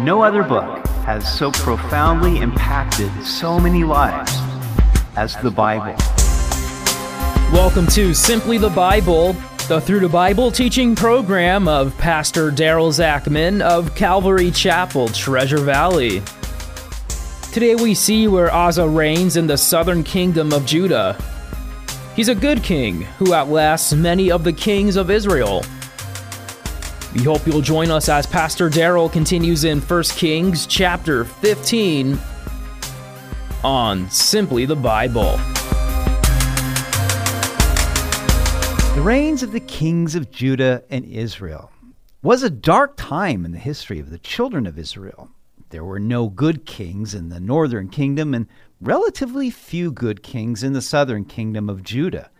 No other book has so profoundly impacted so many lives as the Bible. Welcome to Simply the Bible, the Through the Bible teaching program of Pastor Daryl Zachman of Calvary Chapel, Treasure Valley. Today we see where Asa reigns in the southern kingdom of Judah. He's a good king who outlasts many of the kings of Israel. We hope you'll join us as Pastor Daryl continues in 1 Kings chapter 15 on Simply the Bible. The reigns of the kings of Judah and Israel was a dark time in the history of the children of Israel. There were no good kings in the northern kingdom and relatively few good kings in the southern kingdom of Judah.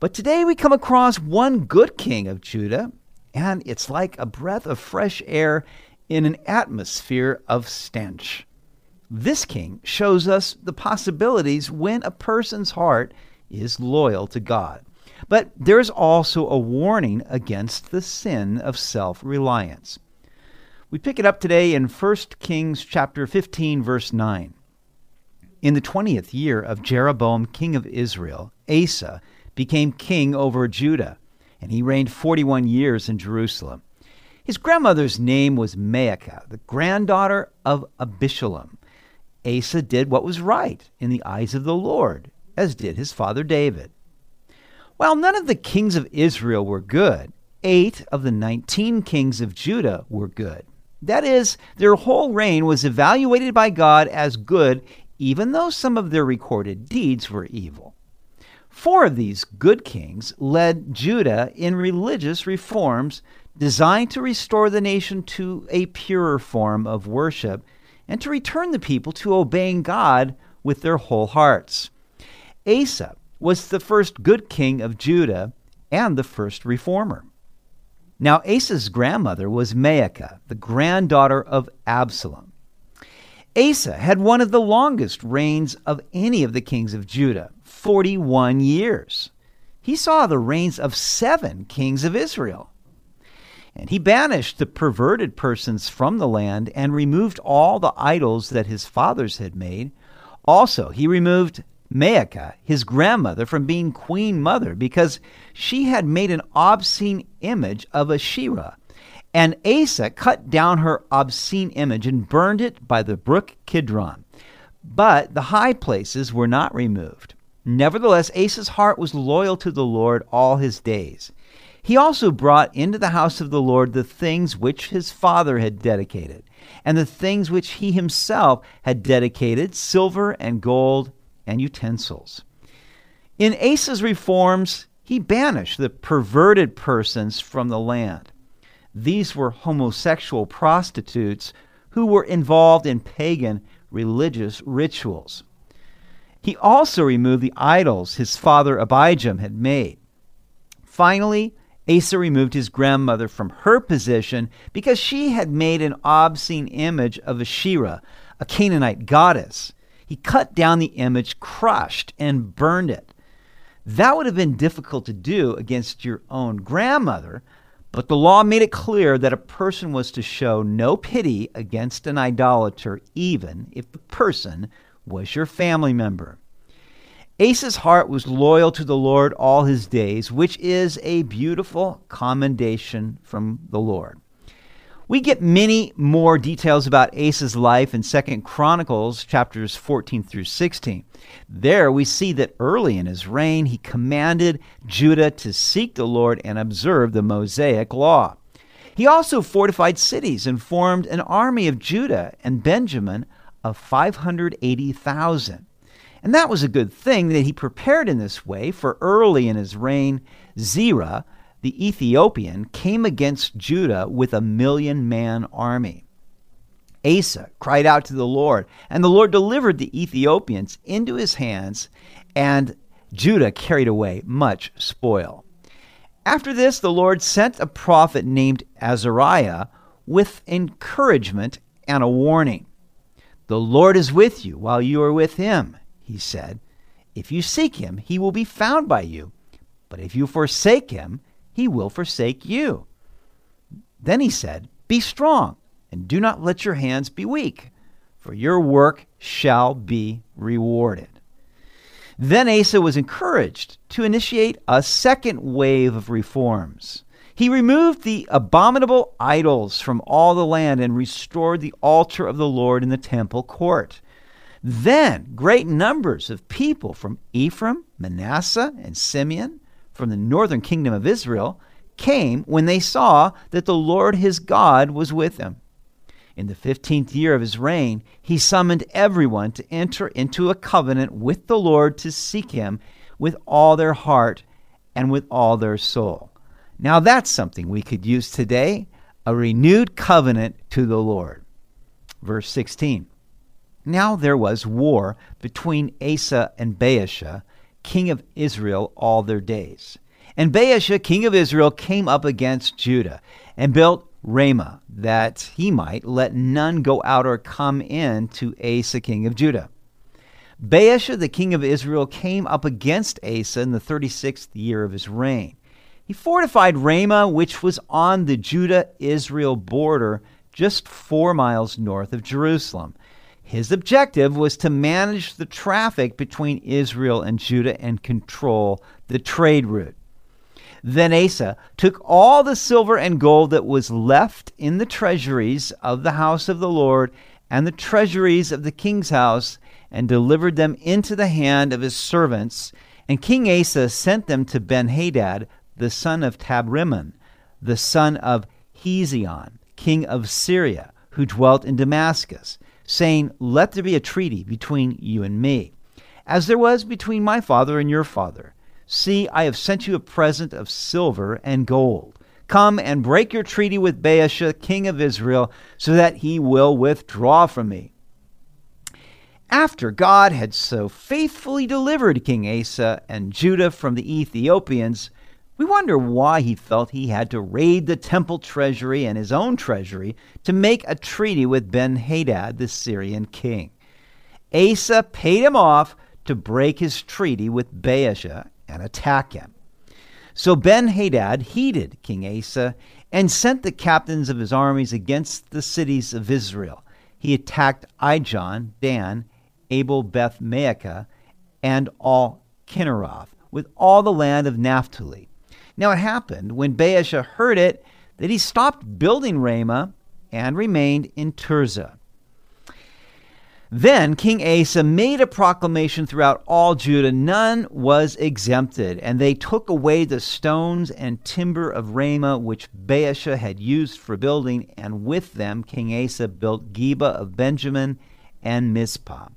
But today we come across one good king of Judah, and it's like a breath of fresh air in an atmosphere of stench. This king shows us the possibilities when a person's heart is loyal to God. But there's also a warning against the sin of self reliance. We pick it up today in 1 Kings chapter 15 verse 9. In the 20th year of Jeroboam king of Israel, Asa became king over Judah, and he reigned 41 years in Jerusalem. His grandmother's name was Maacah, the granddaughter of Abishalom. Asa did what was right in the eyes of the Lord, as did his father David. While none of the kings of Israel were good, eight of the 19 kings of Judah were good. That is, their whole reign was evaluated by God as good, even though some of their recorded deeds were evil. Four of these good kings led Judah in religious reforms designed to restore the nation to a purer form of worship and to return the people to obeying God with their whole hearts. Asa was the first good king of Judah and the first reformer. Now, Asa's grandmother was Maacah, the granddaughter of Absalom. Asa had one of the longest reigns of any of the kings of Judah 41 years. He saw the reigns of seven kings of Israel. And he banished the perverted persons from the land and removed all the idols that his fathers had made. Also, he removed Maacah, his grandmother, from being queen mother because she had made an obscene image of Asherah. And Asa cut down her obscene image and burned it by the brook Kidron. But the high places were not removed. Nevertheless, Asa's heart was loyal to the Lord all his days. He also brought into the house of the Lord the things which his father had dedicated, and the things which he himself had dedicated silver and gold and utensils. In Asa's reforms, he banished the perverted persons from the land. These were homosexual prostitutes who were involved in pagan religious rituals. He also removed the idols his father Abijam had made. Finally, Asa removed his grandmother from her position because she had made an obscene image of Asherah, a Canaanite goddess. He cut down the image, crushed, and burned it. That would have been difficult to do against your own grandmother, but the law made it clear that a person was to show no pity against an idolater, even if the person was your family member. Asa's heart was loyal to the Lord all his days, which is a beautiful commendation from the Lord. We get many more details about Asa's life in 2nd Chronicles chapters 14 through 16. There we see that early in his reign he commanded Judah to seek the Lord and observe the Mosaic law. He also fortified cities and formed an army of Judah and Benjamin of 580,000. And that was a good thing that he prepared in this way, for early in his reign, Zerah, the Ethiopian, came against Judah with a million man army. Asa cried out to the Lord, and the Lord delivered the Ethiopians into his hands, and Judah carried away much spoil. After this, the Lord sent a prophet named Azariah with encouragement and a warning. The Lord is with you while you are with him, he said. If you seek him, he will be found by you. But if you forsake him, he will forsake you. Then he said, Be strong and do not let your hands be weak, for your work shall be rewarded. Then Asa was encouraged to initiate a second wave of reforms. He removed the abominable idols from all the land and restored the altar of the Lord in the temple court. Then great numbers of people from Ephraim, Manasseh, and Simeon, from the northern kingdom of Israel, came when they saw that the Lord his God was with him. In the fifteenth year of his reign, he summoned everyone to enter into a covenant with the Lord to seek him with all their heart and with all their soul. Now that's something we could use today a renewed covenant to the Lord. Verse 16 Now there was war between Asa and Baasha, king of Israel, all their days. And Baasha, king of Israel, came up against Judah and built Ramah, that he might let none go out or come in to Asa, king of Judah. Baasha, the king of Israel, came up against Asa in the 36th year of his reign. He fortified Ramah, which was on the Judah Israel border just four miles north of Jerusalem. His objective was to manage the traffic between Israel and Judah and control the trade route. Then Asa took all the silver and gold that was left in the treasuries of the house of the Lord and the treasuries of the king's house and delivered them into the hand of his servants. And King Asa sent them to Benhadad, the son of Tabrimmon, the son of Hezion, king of Syria, who dwelt in Damascus, saying, Let there be a treaty between you and me, as there was between my father and your father. See, I have sent you a present of silver and gold. Come and break your treaty with Baasha, king of Israel, so that he will withdraw from me. After God had so faithfully delivered King Asa and Judah from the Ethiopians, we wonder why he felt he had to raid the temple treasury and his own treasury to make a treaty with Ben Hadad, the Syrian king. Asa paid him off to break his treaty with Baasha and attack him. So Ben Hadad heeded King Asa and sent the captains of his armies against the cities of Israel. He attacked Ijon, Dan, Abel Beth Maacah, and all Kinneroth, with all the land of Naphtali. Now it happened when Baasha heard it that he stopped building Ramah and remained in Tirzah. Then King Asa made a proclamation throughout all Judah. None was exempted, and they took away the stones and timber of Ramah which Baasha had used for building, and with them King Asa built Geba of Benjamin and Mizpah.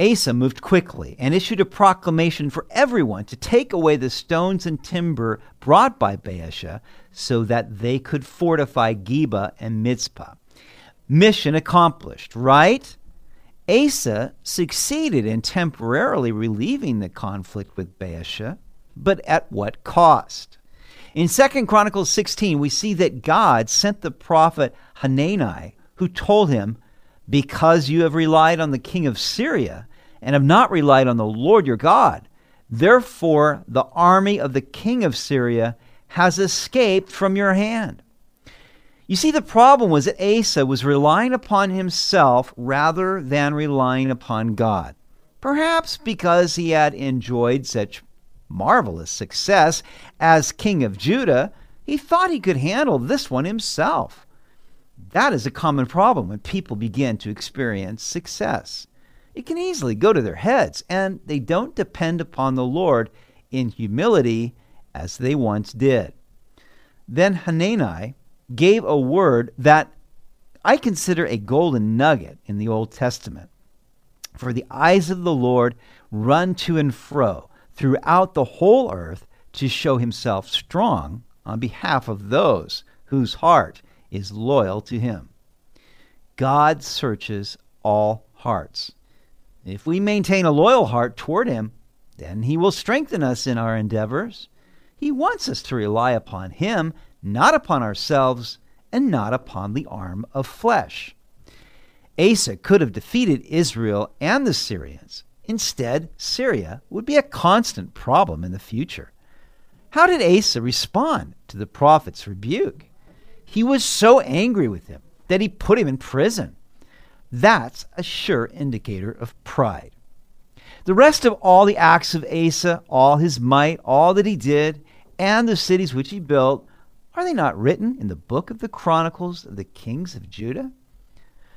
Asa moved quickly and issued a proclamation for everyone to take away the stones and timber brought by Baasha so that they could fortify Geba and Mizpah. Mission accomplished, right? Asa succeeded in temporarily relieving the conflict with Baasha, but at what cost? In 2 Chronicles 16, we see that God sent the prophet Hanani, who told him, Because you have relied on the king of Syria, and have not relied on the Lord your God. Therefore, the army of the king of Syria has escaped from your hand. You see, the problem was that Asa was relying upon himself rather than relying upon God. Perhaps because he had enjoyed such marvelous success as king of Judah, he thought he could handle this one himself. That is a common problem when people begin to experience success it can easily go to their heads, and they don't depend upon the Lord in humility as they once did. Then Hanani gave a word that I consider a golden nugget in the Old Testament. For the eyes of the Lord run to and fro throughout the whole earth to show himself strong on behalf of those whose heart is loyal to him. God searches all hearts. If we maintain a loyal heart toward Him, then He will strengthen us in our endeavors. He wants us to rely upon Him, not upon ourselves, and not upon the arm of flesh. Asa could have defeated Israel and the Syrians. Instead, Syria would be a constant problem in the future. How did Asa respond to the prophet's rebuke? He was so angry with him that he put him in prison. That's a sure indicator of pride. The rest of all the acts of Asa, all his might, all that he did, and the cities which he built, are they not written in the book of the Chronicles of the kings of Judah?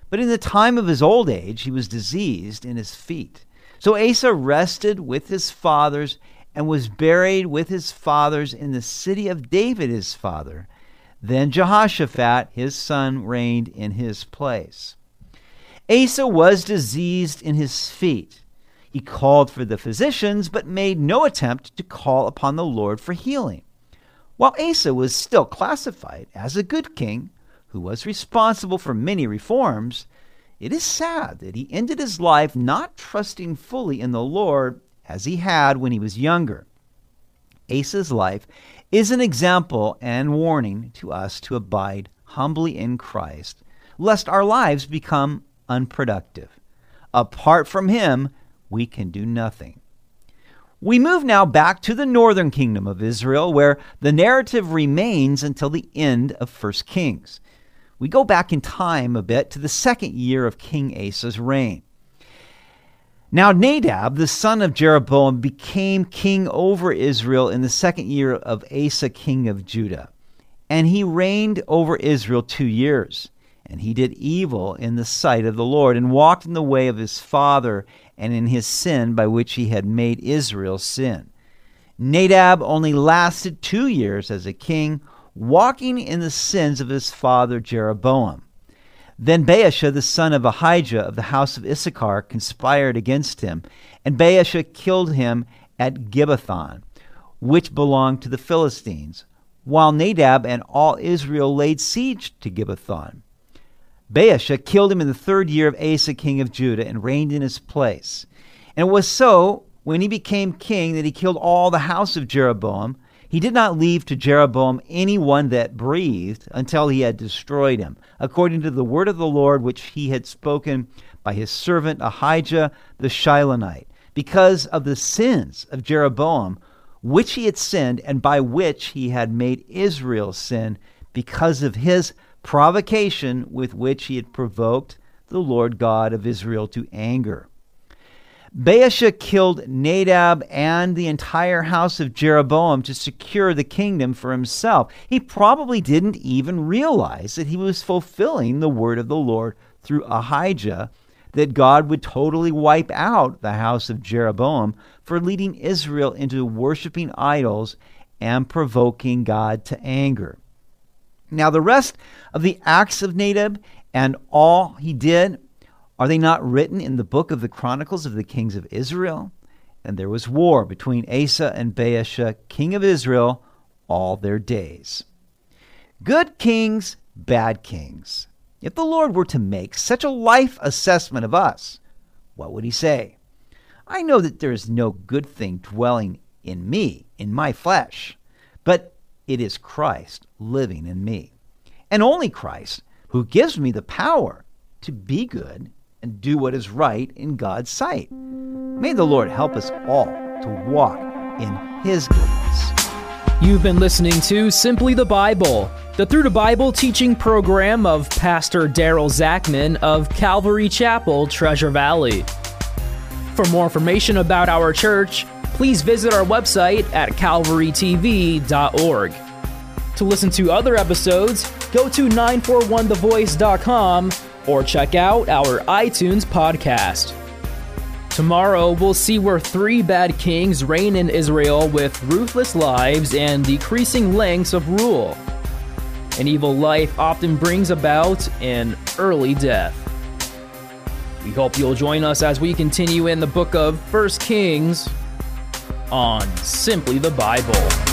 But in the time of his old age, he was diseased in his feet. So Asa rested with his fathers and was buried with his fathers in the city of David his father. Then Jehoshaphat his son reigned in his place. Asa was diseased in his feet. He called for the physicians, but made no attempt to call upon the Lord for healing. While Asa was still classified as a good king, who was responsible for many reforms, it is sad that he ended his life not trusting fully in the Lord as he had when he was younger. Asa's life is an example and warning to us to abide humbly in Christ, lest our lives become unproductive. Apart from him, we can do nothing. We move now back to the northern kingdom of Israel, where the narrative remains until the end of 1 Kings. We go back in time a bit to the second year of King Asa's reign. Now, Nadab, the son of Jeroboam, became king over Israel in the second year of Asa, king of Judah. And he reigned over Israel two years. And he did evil in the sight of the Lord, and walked in the way of his father, and in his sin by which he had made Israel sin. Nadab only lasted two years as a king, walking in the sins of his father Jeroboam. Then Baasha, the son of Ahijah of the house of Issachar, conspired against him, and Baasha killed him at Gibbethon, which belonged to the Philistines, while Nadab and all Israel laid siege to Gibbethon. Baasha killed him in the third year of Asa king of Judah and reigned in his place. And it was so when he became king that he killed all the house of Jeroboam. He did not leave to Jeroboam any one that breathed until he had destroyed him, according to the word of the Lord which he had spoken by his servant Ahijah the Shilonite, because of the sins of Jeroboam, which he had sinned, and by which he had made Israel sin, because of his provocation with which he had provoked the Lord God of Israel to anger. Baasha killed Nadab and the entire house of Jeroboam to secure the kingdom for himself. He probably didn't even realize that he was fulfilling the word of the Lord through Ahijah that God would totally wipe out the house of Jeroboam for leading Israel into worshiping idols and provoking God to anger. Now, the rest of the acts of Nadab and all he did are they not written in the book of the Chronicles of the Kings of Israel? And there was war between Asa and Baasha, king of Israel, all their days. Good kings, bad kings. If the Lord were to make such a life assessment of us, what would he say? I know that there is no good thing dwelling in me, in my flesh, but it is Christ living in me. And only Christ, who gives me the power to be good and do what is right in God's sight. May the Lord help us all to walk in His goodness. You've been listening to Simply the Bible, the Through the Bible teaching program of Pastor Daryl Zachman of Calvary Chapel, Treasure Valley. For more information about our church, please visit our website at calvarytv.org. To listen to other episodes, go to 941thevoice.com or check out our iTunes podcast. Tomorrow, we'll see where three bad kings reign in Israel with ruthless lives and decreasing lengths of rule. An evil life often brings about an early death. We hope you'll join us as we continue in the book of First Kings on Simply the Bible.